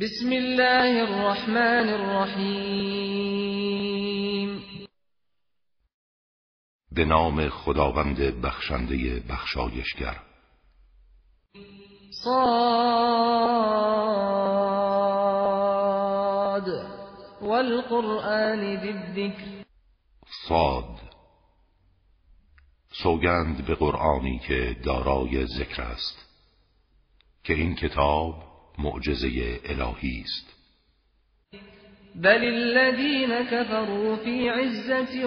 بسم الله الرحمن الرحیم. به نام خداوند بخشنده بخشایشگر. صاد. والقرآن ذی الذکر صاد. سوگند به قرآنی که دارای ذکر است. که این کتاب معجزه الهی است. بل الذين كفروا في عزة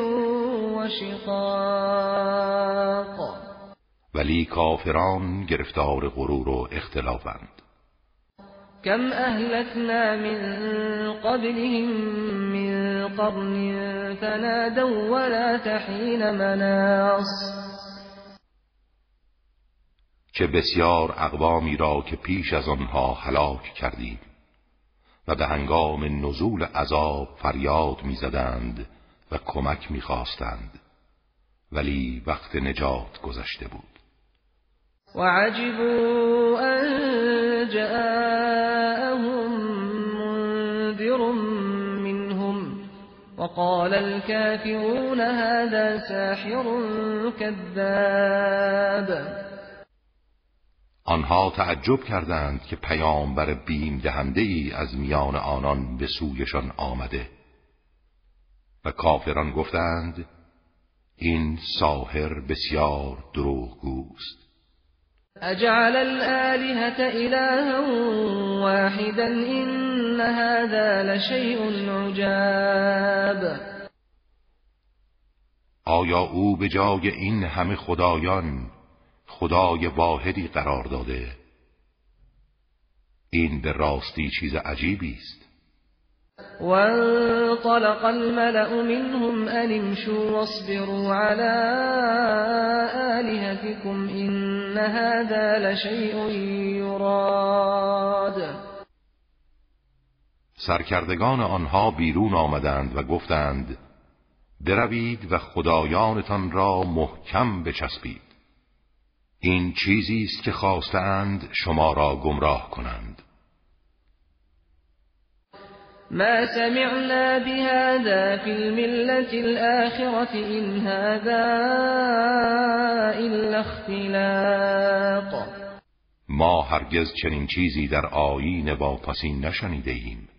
وشقاق ولی کافران گرفتار غرور و اختلافند. كم أهلكنا من قبلهم من قرن فنادوا ولا تحين مناص. چه بسیار اقوامی را که پیش از آنها هلاک کردیم و به هنگام نزول عذاب فریاد می‌زدند و کمک می‌خواستند. ولی وقت نجات گذشته بود. وعجبوا أن جاءهم منذر منهم وقال الكافرون هذا ساحر كذاب. آنها تعجب کردند که پیامبر بیم دهنده ای از میان آنان به سویشان آمده. و کافران گفتند این ساحر بسیار دروغگوست. اجعل الآلهة إلها واحدا إن هذا لشيء عجاب. آیا او به جای این همه خدایان خدای واحدی قرار داده. این به راستی چیز عجیبی است. وانطلق الملأ منهم أن امشوا واصبروا على آلهتكم إن هذا لشيء يراد. سرکردگان آنها بیرون آمدند و گفتند بروید و خدایانتان را محکم بچسبید. این چیزی است که خواستند شما را گمراه کنند. ما سمعنا بهذا في الملة الآخرة إن هذا إلا اختلاق. ما هرگز چنین چیزی در آیین واپسین نشنیده ایم.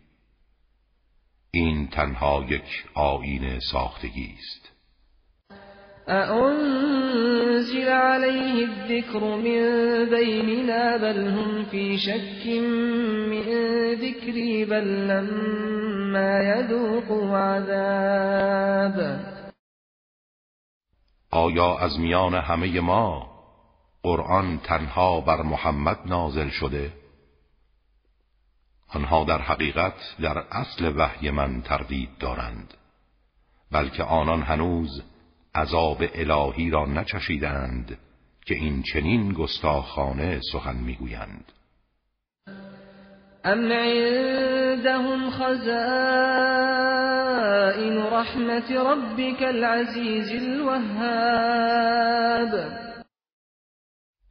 این تنها یک آیین ساختگی است. أأنزل عليه الذكر من بيننا بل هم في شك من ذكري بل لما يذوقوا عذاب آیا از میان همه ما قرآن تنها بر محمد نازل شده؟ آنها در حقیقت در اصل وحی من تردید دارند بلکه آنان هنوز عذاب الهی را نچشیدند که این چنین گستاخانه سخن می‌گویند. ام عندهم خزائن رحمت ربك العزیز الوهاب.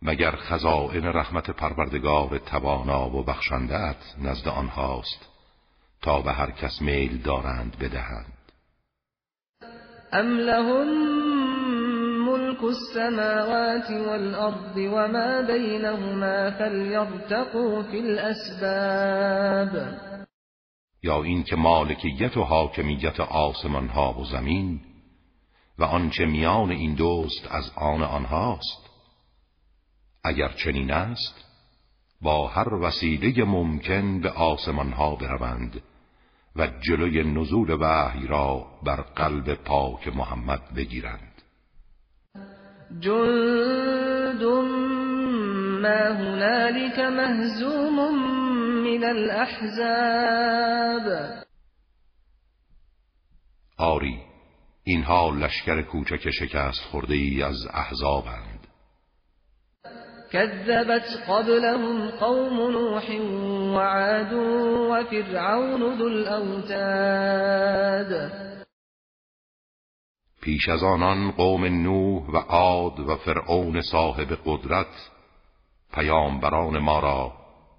مگر خزائن رحمت پروردگار توانا و بخشندت نزد آنهاست تا به هر کس میل دارند بدهند؟ ام لهم ملك السماوات والأرض وما بينهما فليرتقوا في الأسباب یا اینکه مالکیت و حاکمیت آسمان ها و زمین و آنچه میان این دوست از آن آنهاست اگر چنین است با هر وسیله ممکن به آسمان ها بروند. و جلوی نزول وحی را بر قلب پاک محمد بگیرند. جند ما هنالك مهزوم من الاحزاب آری اینها لشکر کوچک شکست خورده ای از احزابند. كذبت قبلهم قوم نوح وعاد وفرعون ذو الأوتاد. پیش از آنان قوم نوح و عاد و فرعون صاحب قدرت پیامبران ما را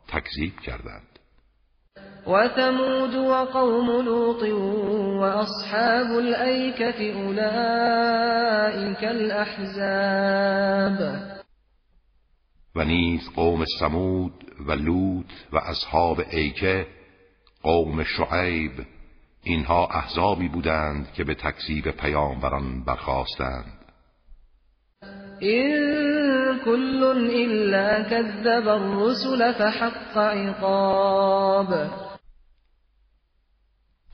تکذیب کردند. وثمود وقوم لوط وأصحاب الأيكة أولئك الأحزاب. و نیز قوم سمود و لوط و اصحاب ایکه قوم شعیب اینها احزابی بودند که به تکذیب پیامبران برخواستند این كل الا كذب الرسل فحق عقاب.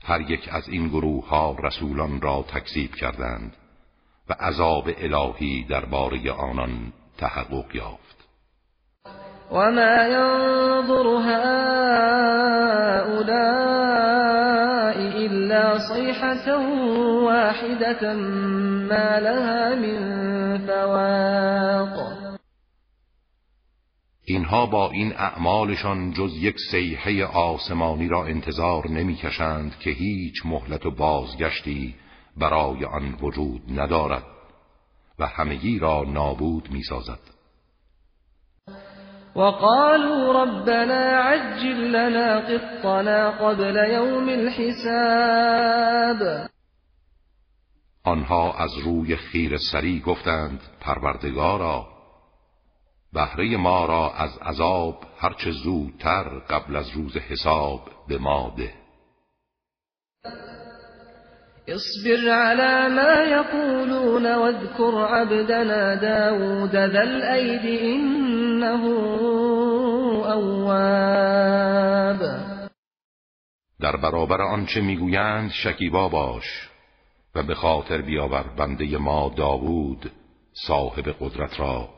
هر یک از این گروه ها رسولان را تکذیب کردند و عذاب الهی درباره آنان تحقق یافت. و ما ينظر هؤلاء الا صيحة واحدة ما لها من فواق. اینها با این اعمالشان جز یک سیحه آسمانی را انتظار نمی‌کشند که هیچ مهلت و بازگشتی برای آن وجود ندارد و همگی را نابود می‌سازد. وقالوا ربنا عجل لنا قطنا قبل يوم الحساب. آنها از روی خیر سری گفتند پروردگارا بهره ما را از عذاب هرچه زودتر قبل از روز حساب به ما ده. اصبر على ما يقولون واذكر عبدنا داود ذا الأيد إنه اواب در برابر آنچه می‌گویند شکیبا باش و به خاطر بیاور بنده ما داوود صاحب قدرت را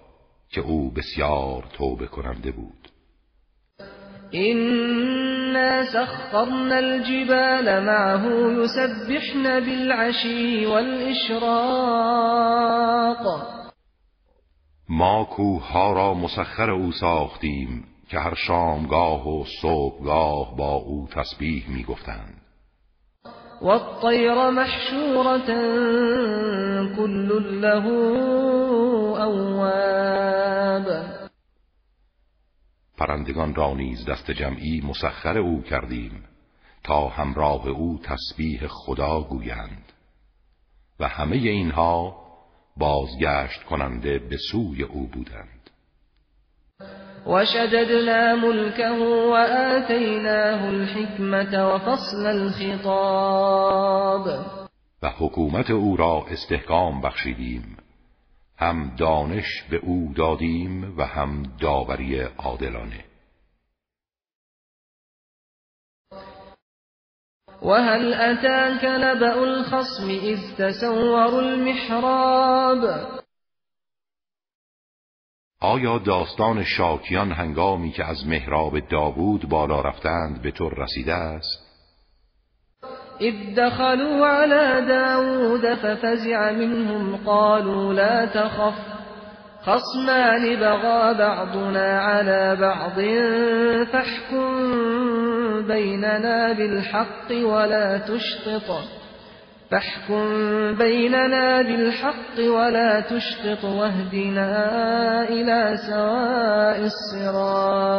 که او بسیار توبه کننده بود. إنا سخرنا الجبال معه يسبحن بالعشي والإشراق. ما کوه ها را مسخر او ساختیم که هر شامگاه و صبحگاه با او تسبیح می گفتند والطير محشورة كل له اواب. پرندگان را نیز دست جمعی مسخر او کردیم تا همراه او تسبیح خدا گویند. و همه اینها بازگشت کننده به سوی او بودند. وشددنا ملكه وآتيناه الحكمة وفصل الخطاب. و حکومت او را استحکام بخشیدیم. هم دانش به او دادیم و هم داوری عادلانه. وهل أتاك نبأ الخصم إذ تسوروا المحراب آیا داستان شاکیان هنگامی که از محراب داوود بالا رفتند به تو رسیده است؟ اذ دخلوا على داود ففزع منهم قالوا لا تخف خصمان بغى بعضنا على بعض فاحكم بيننا بالحق ولا تشطط. فاحكم بيننا بالحق ولا تشطط واهدنا إلى سواء الصراط.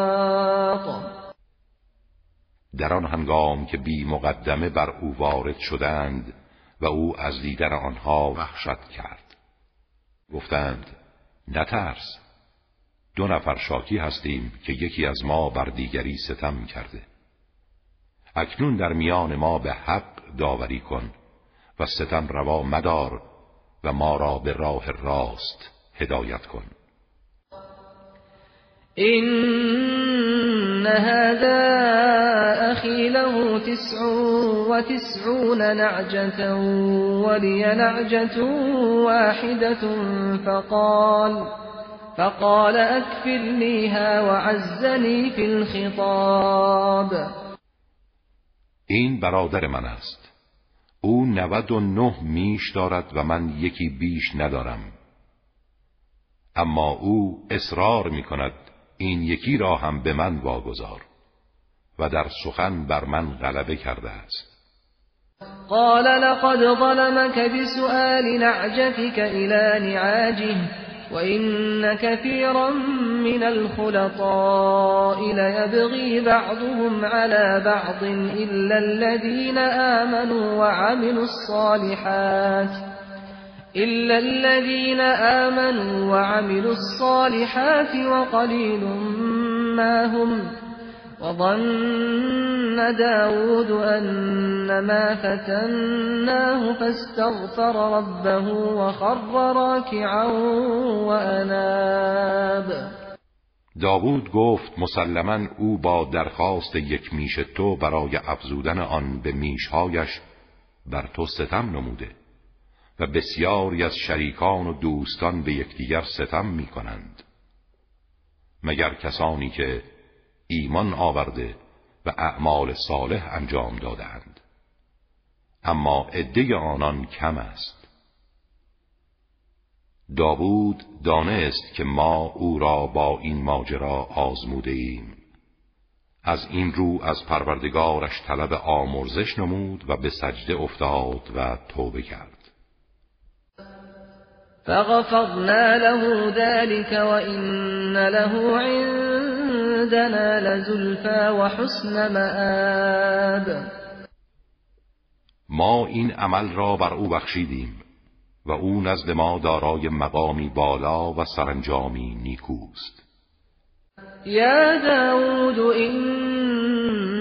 در آن هنگام که بی مقدمه بر او وارد شدند و او از دیدن آنها وحشت کرد. گفتند نترس. دو نفر شاکی هستیم که یکی از ما بر دیگری ستم کرده. اکنون در میان ما به حق داوری کن و ستم روا مدار و ما را به راه راست هدایت کن. هذا اخی له تسع و تسعون نعجة ولی نعجة واحدة فقال فقال اكفلنيها وعزني في الخطاب این برادر من است. او نود و نه میش دارد و من یکی بیش ندارم. اما او اصرار می کند این یکی را هم به من واگذار و در سخن بر من غلبه کرده است. قال لقد ظلمك بسؤال نعجتك إلى نعاجه وإن كثيرا من الخلطاء ليبغي بعضهم على بعض إلا الذين آمنوا وعملوا الصالحات. إلا الذين آمنوا وعملوا الصالحات وقليل ما هم وظن داود أنما فتناه فاستغفر ربه وخر راكعا وأناب. داود گفت مسلما او با درخواست یک میش تو برای افزودن آن به میشهایش بر تو ستم نموده. و بسیاری از شریکان و دوستان به یکدیگر ستم می کنند مگر کسانی که ایمان آورده و اعمال صالح انجام دادند اما عده آنان کم است. داوود دانست که ما او را با این ماجرا آزموده ایم از این رو از پروردگارش طلب آمرزش نمود و به سجده افتاد و توبه کرد. فغفرنا له ذلك وإن له عندنا لزلفا وحسن مآب. ما این عمل را بر او بخشیدیم و او نزد ما دارای مقامی بالا و سرانجامی نیکوست. یا داود این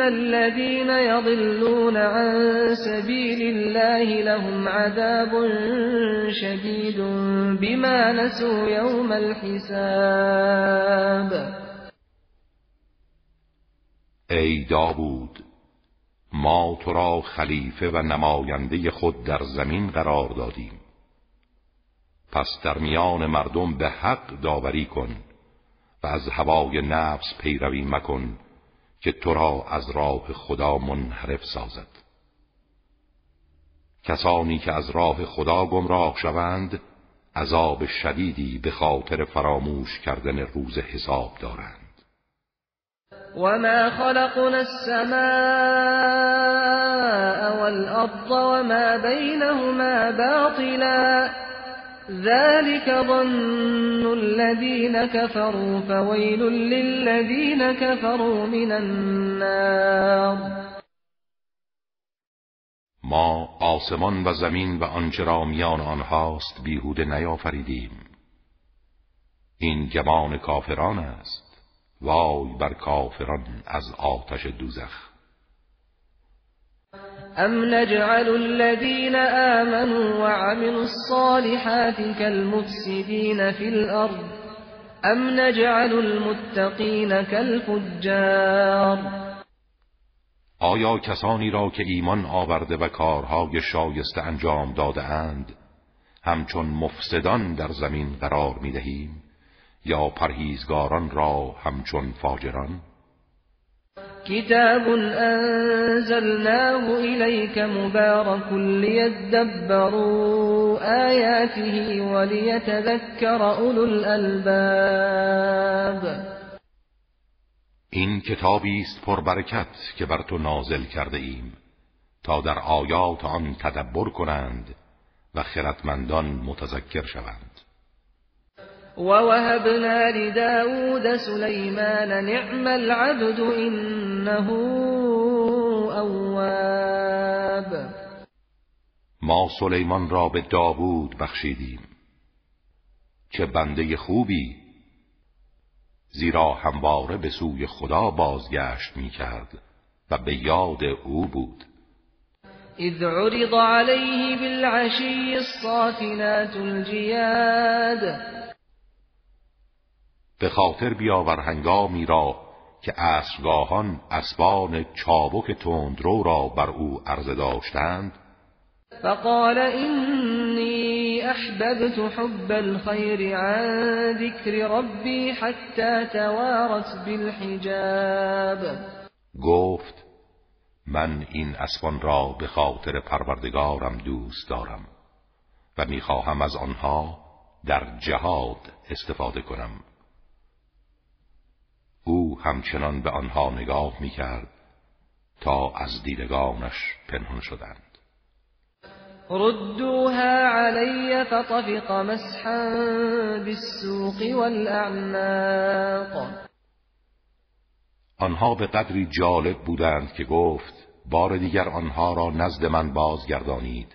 الذين يضلون عن سبيل الله لهم عذاب شديد بما نسوا يوم الحساب. ای داوود ما تو را خلیفه و نماینده خود در زمین قرار دادیم. پس در میان مردم به حق داوری کن و از هوای نفس پیروی مکن. که تو را از راه خدا منحرف سازد. کسانی که از راه خدا گمراه شوند عذاب شدیدی به خاطر فراموش کردن روز حساب دارند. وما خلقنا السماء والأرض وما بينهما باطلا ذلك ظن الذين كفروا فويل للذين كفروا من النار. ما آسمان و زمین و آنچه را میان آنهاست بیهوده نیافریدیم. این گمان کافران است. وای بر کافران از آتش دوزخ. أم نجعل الذين آمنوا وعملوا الصالحات كالمفسدين في الأرض أم نجعل المتقين كالفجار آیا کسانی را که ایمان آورده و کارهای شایسته انجام داده اند همچون مفسدان در زمین قرار می دهیم یا پرهیزگاران را همچون فاجران؟ كتاب أنزلناه إليك مبارك ليدبروا آياته وليتذكر أولو الألباب این کتابی است پربرکت که بر تو نازل کرده ایم تا در آیات آن تدبر کنند و خردمندان متذکر شوند. ووهبنا لداود سليمان نعم العبد إنه اواب ما سلیمان را به داوود بخشیدیم. چه بنده خوبی! زیرا همواره به سوی خدا بازگشت می کرد و به یاد او بود. اذ عرض عليه بالعشي الصافنات الجياد به خاطر بیاور هنگامی را که اسبگاهان اسبان چابک تندرو را بر او عرضه داشتند فقال اینی احببت حب الخير عن ذكر ربي حتى توارت بالحجاب. گفت من این اسبان را به خاطر پروردگارم دوست دارم و می‌خواهم از آنها در جهاد استفاده کنم. او همچنان به آنها نگاه می‌کرد تا از دیدگانش پنهان شدند. ردوها علی فطفق مسحا بالسوق والاعناق آنها به قدری جالب بودند که گفت بار دیگر آنها را نزد من بازگردانید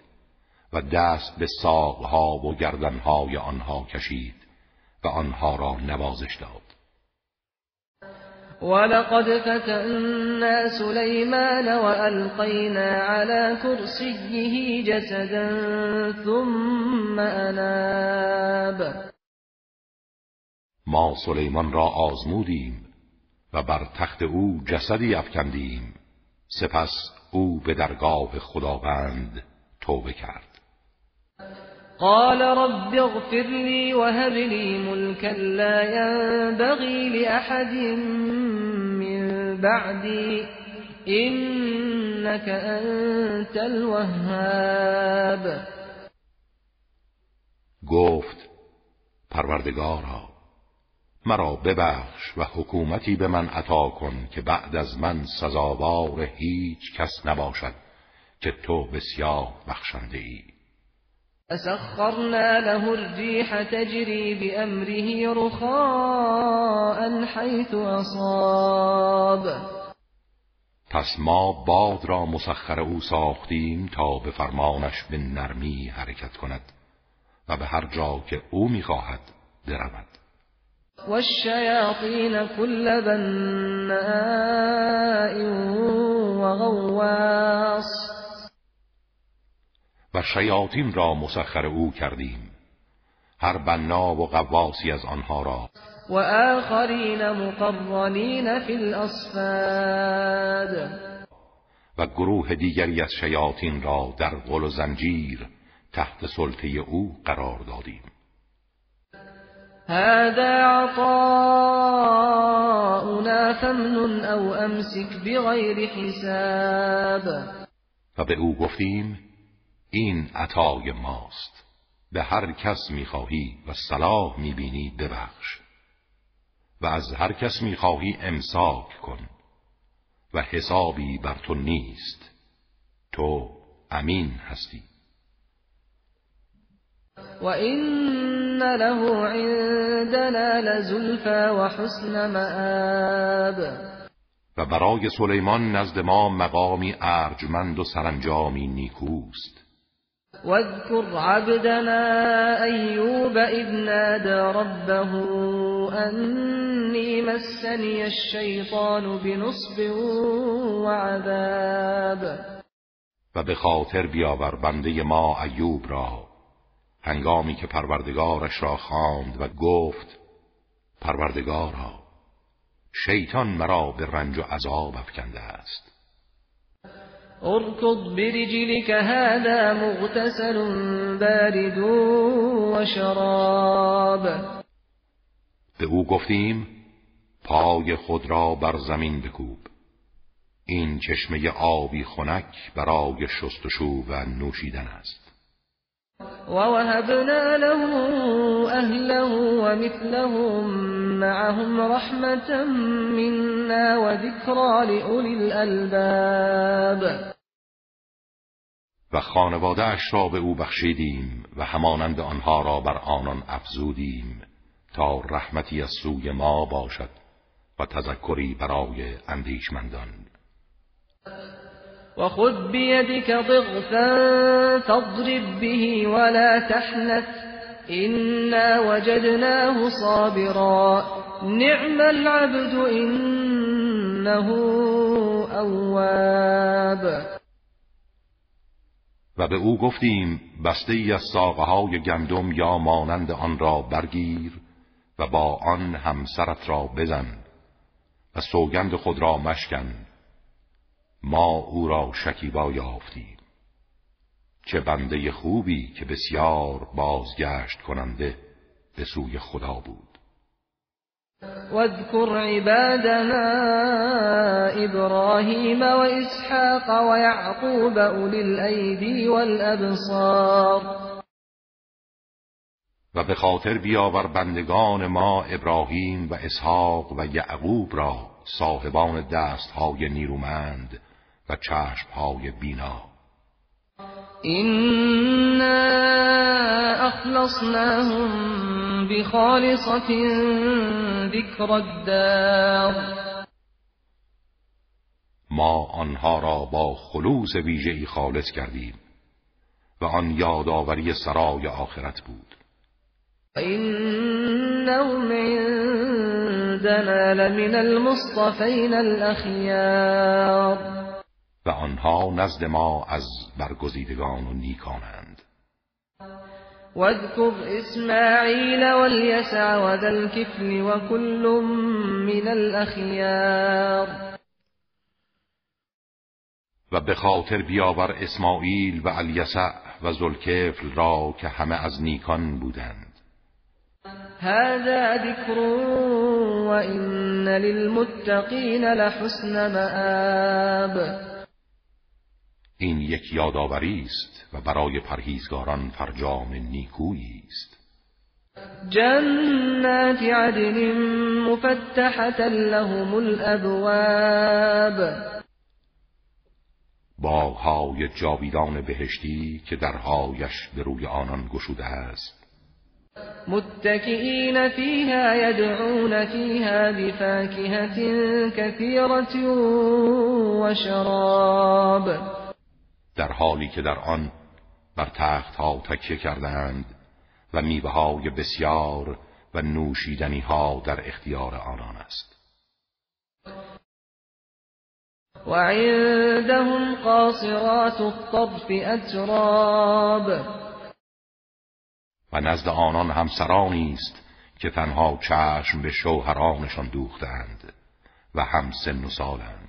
و دست به ساقها و گردنهای آنها کشید و آنها را نوازش داد. ولقد فتنا سليمان وألقينا على كرسيه جسدا ثم اناب ما سلیمان را آزمودیم و بر تخت او جسدی افکندیم. سپس او به درگاه خداوند توبه کرد. قال رب اغفر لي وهب لي ملكا لا ينبغي لأحد من بعدي. إنك أنت الوهاب. گفت پروردگارا مرا ببخش و حکومتی به من عطا کن که بعد از من سزاوار هیچ کس نباشد که تو بسیار بخشنده ای فسخرنا له الريح تجري بأمره رخاء حيث أصاب. پس ما باد را مسخر او ساختیم تا به فرمانش به نرمی حرکت کند و به هر جا که او می‌خواهد برود. والشياطين كل بناء وغواص. و شیاطین را مسخر او کردیم. هر بنا و قواسی از آنها را. و آخرین مقرنین فی الاصفاد و گروه دیگری از شیاطین را در قل و زنجیر تحت سلطه او قرار دادیم. هذا عطاؤنا فمن او امسک بغیر حساب. و به او گفتیم این عطای ماست. به هر کس می‌خواهی و صلاح می‌بینی ببخش. و از هر کس می‌خواهی امساک کن. و حسابی بر تو نیست. تو امین هستی. و این له عندنا لزلفا و حسن مآب. و برای سلیمان نزد ما مقامی ارجمند و سرانجامی نیکوست. واذكر عبدنا أيوب إذ نادى ربه أني مسني الشيطان بنصب وعذاب. و به خاطر بیاور بنده ما ایوب را. هنگامی که پروردگارش را خواند و گفت پروردگارا شیطان مرا به رنج و عذاب افکنده است. اركض برجلك هذا مغتسل بارد وشراب. به او گفتیم پای خود را بر زمین بکوب. این چشمه آبی خنک برای شستشو و نوشیدن است. ووهبنا له أهله ومثلهم معهم رحمة منا وذكرى لأولي الألباب. و خانوادهاش را به او بخشیدیم و همانند آنها را بر آنان افزودیم تا رحمتی از سوی ما باشد و تذکری برای اندیشمندان. و خود بیدک ضغفا تضرب به ولا تحنث إنا وجدناه صابرا. نعم العبد إنه أواب و به او گفتیم بسته ای از ساقه های گندم یا مانند آن را برگیر و با آن همسرت را بزن و سوگند خود را مشکن. ما او را شکیبا یافتیم. چه بنده خوبی که بسیار بازگشت کننده به سوی خدا بود. واذكر عبادنا إبراهيم وإسحاق ويعقوب أولي الأيدي والأبصار. و به خاطر بیاور بندگان ما ابراهیم و اسحاق و یعقوب را صاحبان دستهای نیرومند و چشمهای بینا. إنا أخلصناهم بخالصة ذكر الدار. ما آنها را با خلوص ویژه‌ای خالص کردیم و آن یادآوری سرای آخرت بود. إنهم عندنا لمن المصطفين الأخيار و آنها نزد ما از برگزیدگان و نیکانند. واذكر إسماعيل واليسع وذا الكفل وكل من الأخيار. و به خاطر بیاور اسماعیل و الیسع و زلکفل را که همه از نیکان بودند. هذا ذكر وإن للمتقين لحسن مآب. این یک یادآوری است و برای پرهیزگاران فرجام نیکویی است. جنات عدن مفتحة لهم الأبواب. باغهای جاویدان بهشتی که درهایش به روی آنان گشوده است. متكئين فيها يدعون فيها بفاكهة كثيرة وشراب در حالی که در آن بر تخت ها تکیه کردند و میوه های بسیار و نوشیدنی ها در اختیار آنان است. وعندهم قاصرات الطرف أتراب. و نزد آنان همسرانی است که تنها چشم به شوهرانشان دوختند و هم سن و سالند.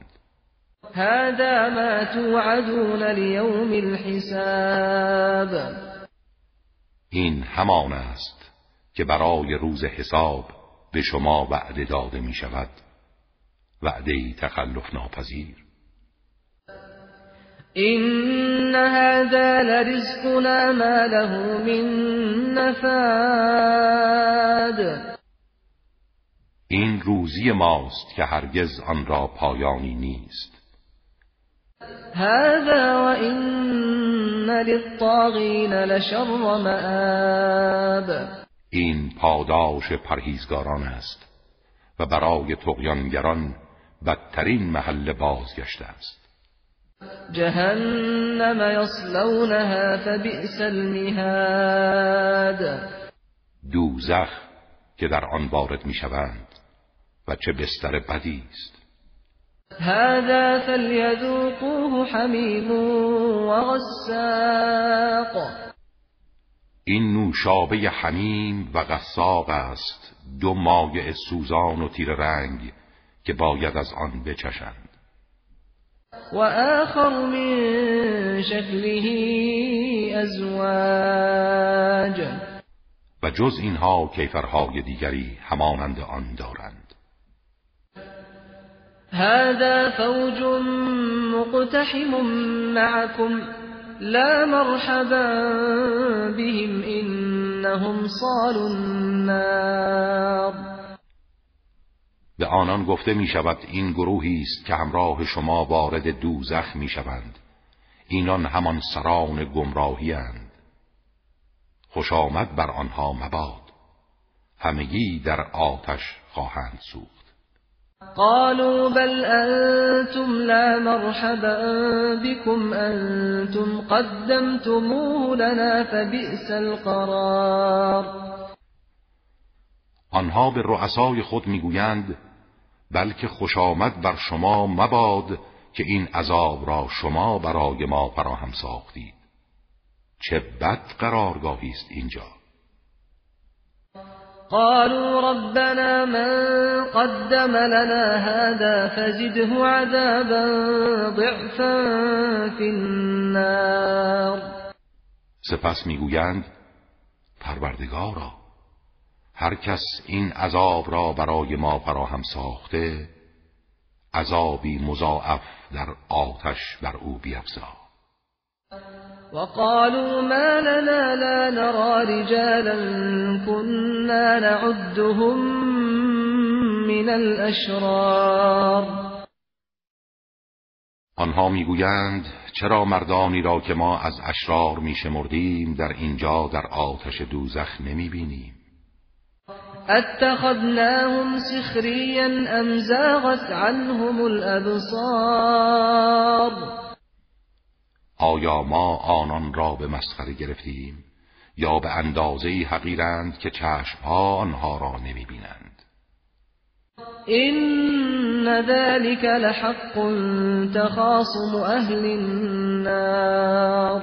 هذا ما توعدون لیوم الحساب. این همان است که برای روز حساب به شما وعده داده می شود. وعده تخلف ناپذیر. إن هذا لرزقنا ما له من نفاد. این روزی ماست که هرگز آن را پایانی نیست. هذا وإن للطاغين لشر مآب. این پاداش پرهیزگاران است و برای تقیانگران بدترین محل بازگشت است. جهنم يصلونها فبئس المهاد. دوزخ که در آن وارد می‌شوند و چه بستر بدی است. هذا فليذوقوه حمیم وغساق. این نوشابه حمیم و غساق است دو مایع سوزان و تیر رنگ که باید از آن بچشند. وآخر من شكله ازواج. و جز اینها کیفرهای دیگری همانند آن دارند. هذا فوج مقتحم معكم لا مرحبا بهم انهم صالوا النار. به آنان گفته می شود این گروهی است که همراه شما وارد دوزخ می شوند اینان همان سران گمراهی اند. خوش آمد بر آنها مباد. همگی در آتش خواهند سوخت. قالوا بل انتم لا مرحبا بكم انتم قدمتموه لنا فبئس القرار. آنها به رؤسای خود می‌گویند بلکه خوش آمد بر شما مباد که این عذاب را شما برای ما فراهم ساختید. چه بد قرارگاهی است اینجا. قالوا ربنا من قدم لنا هذا فزده عذابا ضعفا في النار. سپس می‌گویند پروردگارا هر کس این عذاب را برای ما فراهم ساخته عذابی مضاعف در آتش بر او بیفزا. وقالوا ما لنا لا نرى رجالا كنا نعدهم من الاشرار آنها می‌گویند چرا مردانی را که ما از اشرار میشمردیم در اینجا در آتش دوزخ نمی‌بینیم؟ اتخذناهم سخريا ام زاغت عنهم الابصار آیا ما آنان را به مسخره گرفتیم؟ یا به اندازه حقیرند که چشمها آنها را نمی‌بینند؟ این ذلك لحق تخاصم اهل النار.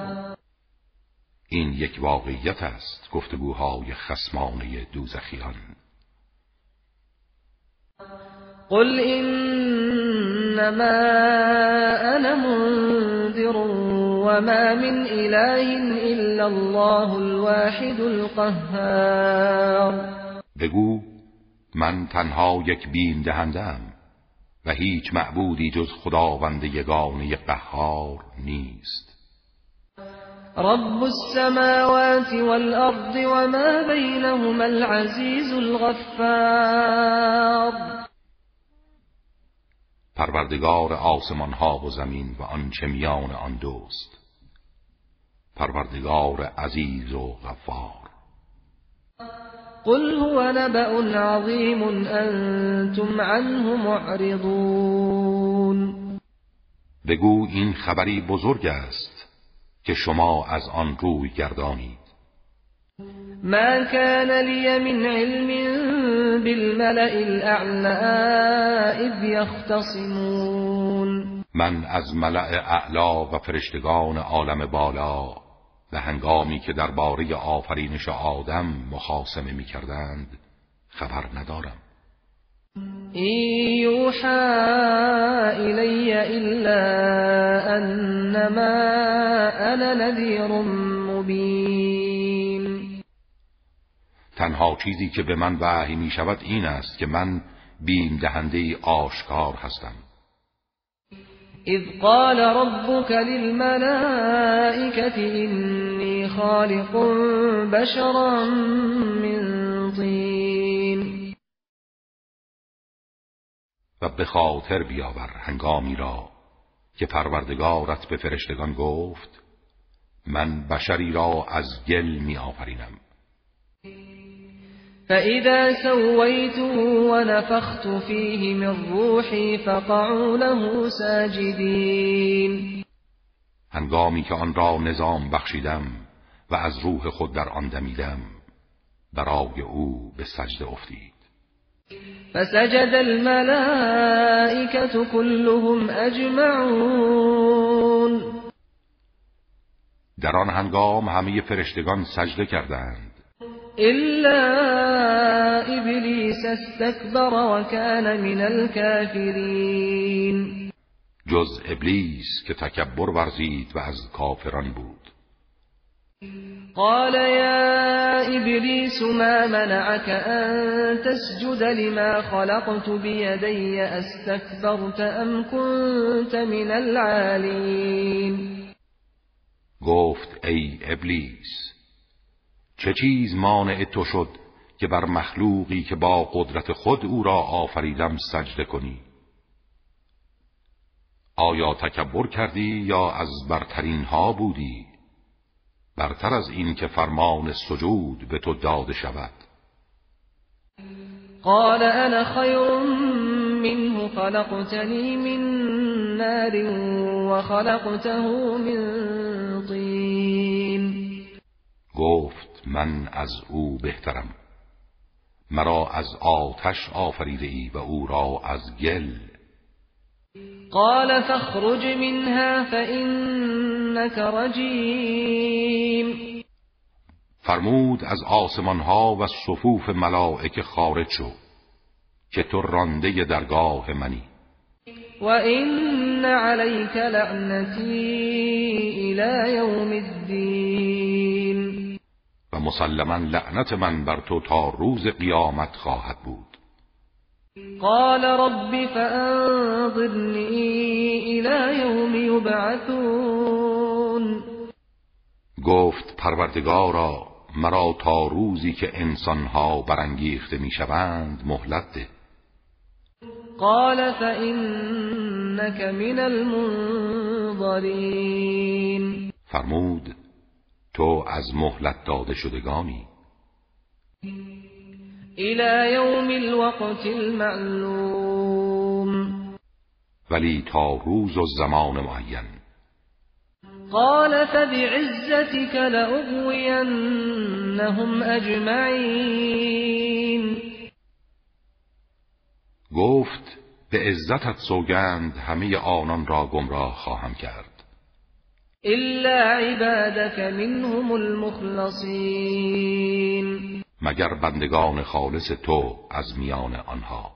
این یک واقعیت است گفتگوهای خسمانه دوزخیان. قل انما انا منذر وما من اله الا الله الواحد القهار. بگو من تنها یک بیم دهندم و هیچ معبودی جز خداوند یگانه قهار نیست. رب السماوات والأرض وما بينهما العزيز الغفار. پروردگار آسمان ها و زمین و آنچه میان آن دوست. پروردگار عزیز و غفار. قل هو نبأ عظیم انتم عنه معرضون. بگو این خبری بزرگ است که شما از آن روی گردانید. ما كان لي من علم بالملأ الاعلى اذ يختصمون. من از ملأ اعلا و فرشتگان عالم بالا و هنگامی که درباره آفرینش آدم مخاسمه می کردند خبر ندارم. يوحى إلي إلا أنما أنا نذير مبین تنها چیزی که به من وحی می شود این است که من بیم دهنده آشکار هستم. اذ قال ربك للملائكة إني خالق بشرا من طين و به خاطر بیاور هنگامی را که پروردگارت به فرشتگان گفت من بشری را از گل می آفرینم فإذا سويته ونفخت فيه من روحي فقعوا له ساجدين هنگامی که آن را نظام بخشیدم و از روح خود در آن دمیدم برای او به سجده افتید. فسجد الملائكة كلهم اجمعون در آن هنگام همه فرشتگان سجده کردند. إلا ابلیس استكبر وكان من الكافرین جز ابلیس که تکبر ورزید و از کافران بود. قال يا إبليس ما منعك أن تسجد لما خلقت بيدي؟ أستكبرت أم كنت من العالين؟ گفت ای ابلیس چه چیز مانع تو شد که بر مخلوقی که با قدرت خود او را آفریدم سجده کنی؟ آیا تکبر کردی یا از برترین ها بودی؟ برتر از این که فرمان سجود به تو داده شود. قال انا خیر منه خلقتنی من نار وخلقته من طین. گفت من از او بهترم. مرا از آتش آفریده ای و او را از گل. قال فاخرج منها فإنك رجیم. فرمود از آسمان ها و صفوف ملائکه خارج شو که تو رانده درگاه منی. و این علیک لعنتی الى یوم الدین. مسلما لعنت من بر تو تا روز قیامت خواهد بود. قال رب فانظرنی الى یوم یبعثون گفت پروردگارا مرا تا روزی که انسانها برانگیخته می‌شوند مهلت ده. قال فإنك من المنظرین. فرمود تو از مهلت داده شدگانی الى یوم الوقت المعلوم. ولی تا روز و زمان معین. قال فبعزتك لأغوینهم اجمعین. گفت به عزتت سوگند همه آنان را گمراه خواهم کرد. الا عبادك منهم المخلصین مگر بندگان خالص تو از میان آنها.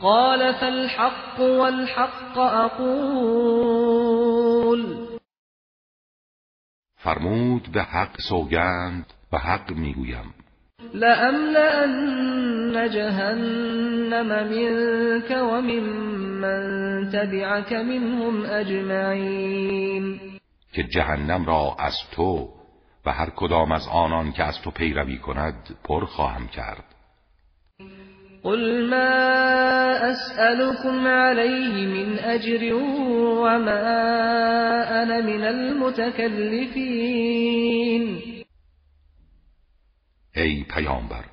قال فالحق والحق اقول فرمود به حق سوگند و حق می‌گویم. لأملأن جهنم منك ومن من تبعك منهم اجمعین که جهنم را از تو و هر کدام از آنان که از تو پیروی کند پر خواهم کرد. قل ما اسألكم عليه من اجر وما انا من المتكلفين. ای پیامبر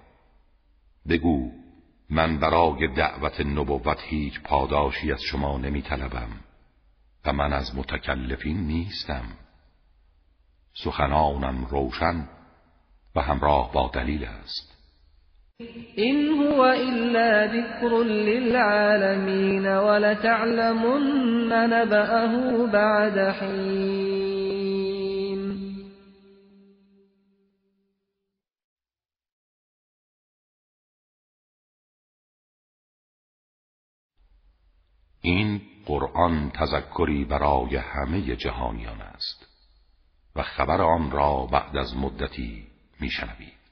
بگو من برای دعوت نبوت هیچ پاداشی از شما نمی طلبم و من از متکلفین نیستم. سخنانم روشن و همراه با دلیل است. این هو الا ذکر للعالمین ولتعلمن نبأه بعد حین. این قرآن تذکری برای همه جهانیان است و خبر آن را بعد از مدتی میشنوید.